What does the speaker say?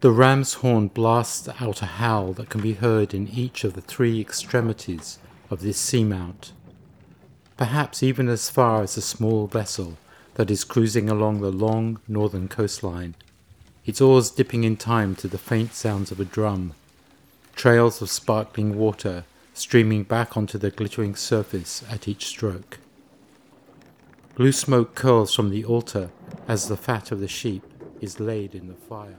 The ram's horn blasts out a howl that can be heard in each of the three extremities of this seamount, perhaps even as far as a small vessel that is cruising along the long northern coastline, its oars dipping in time to the faint sounds of a drum, trails of sparkling water streaming back onto the glittering surface at each stroke. Blue smoke curls from the altar as the fat of the sheep is laid in the fire.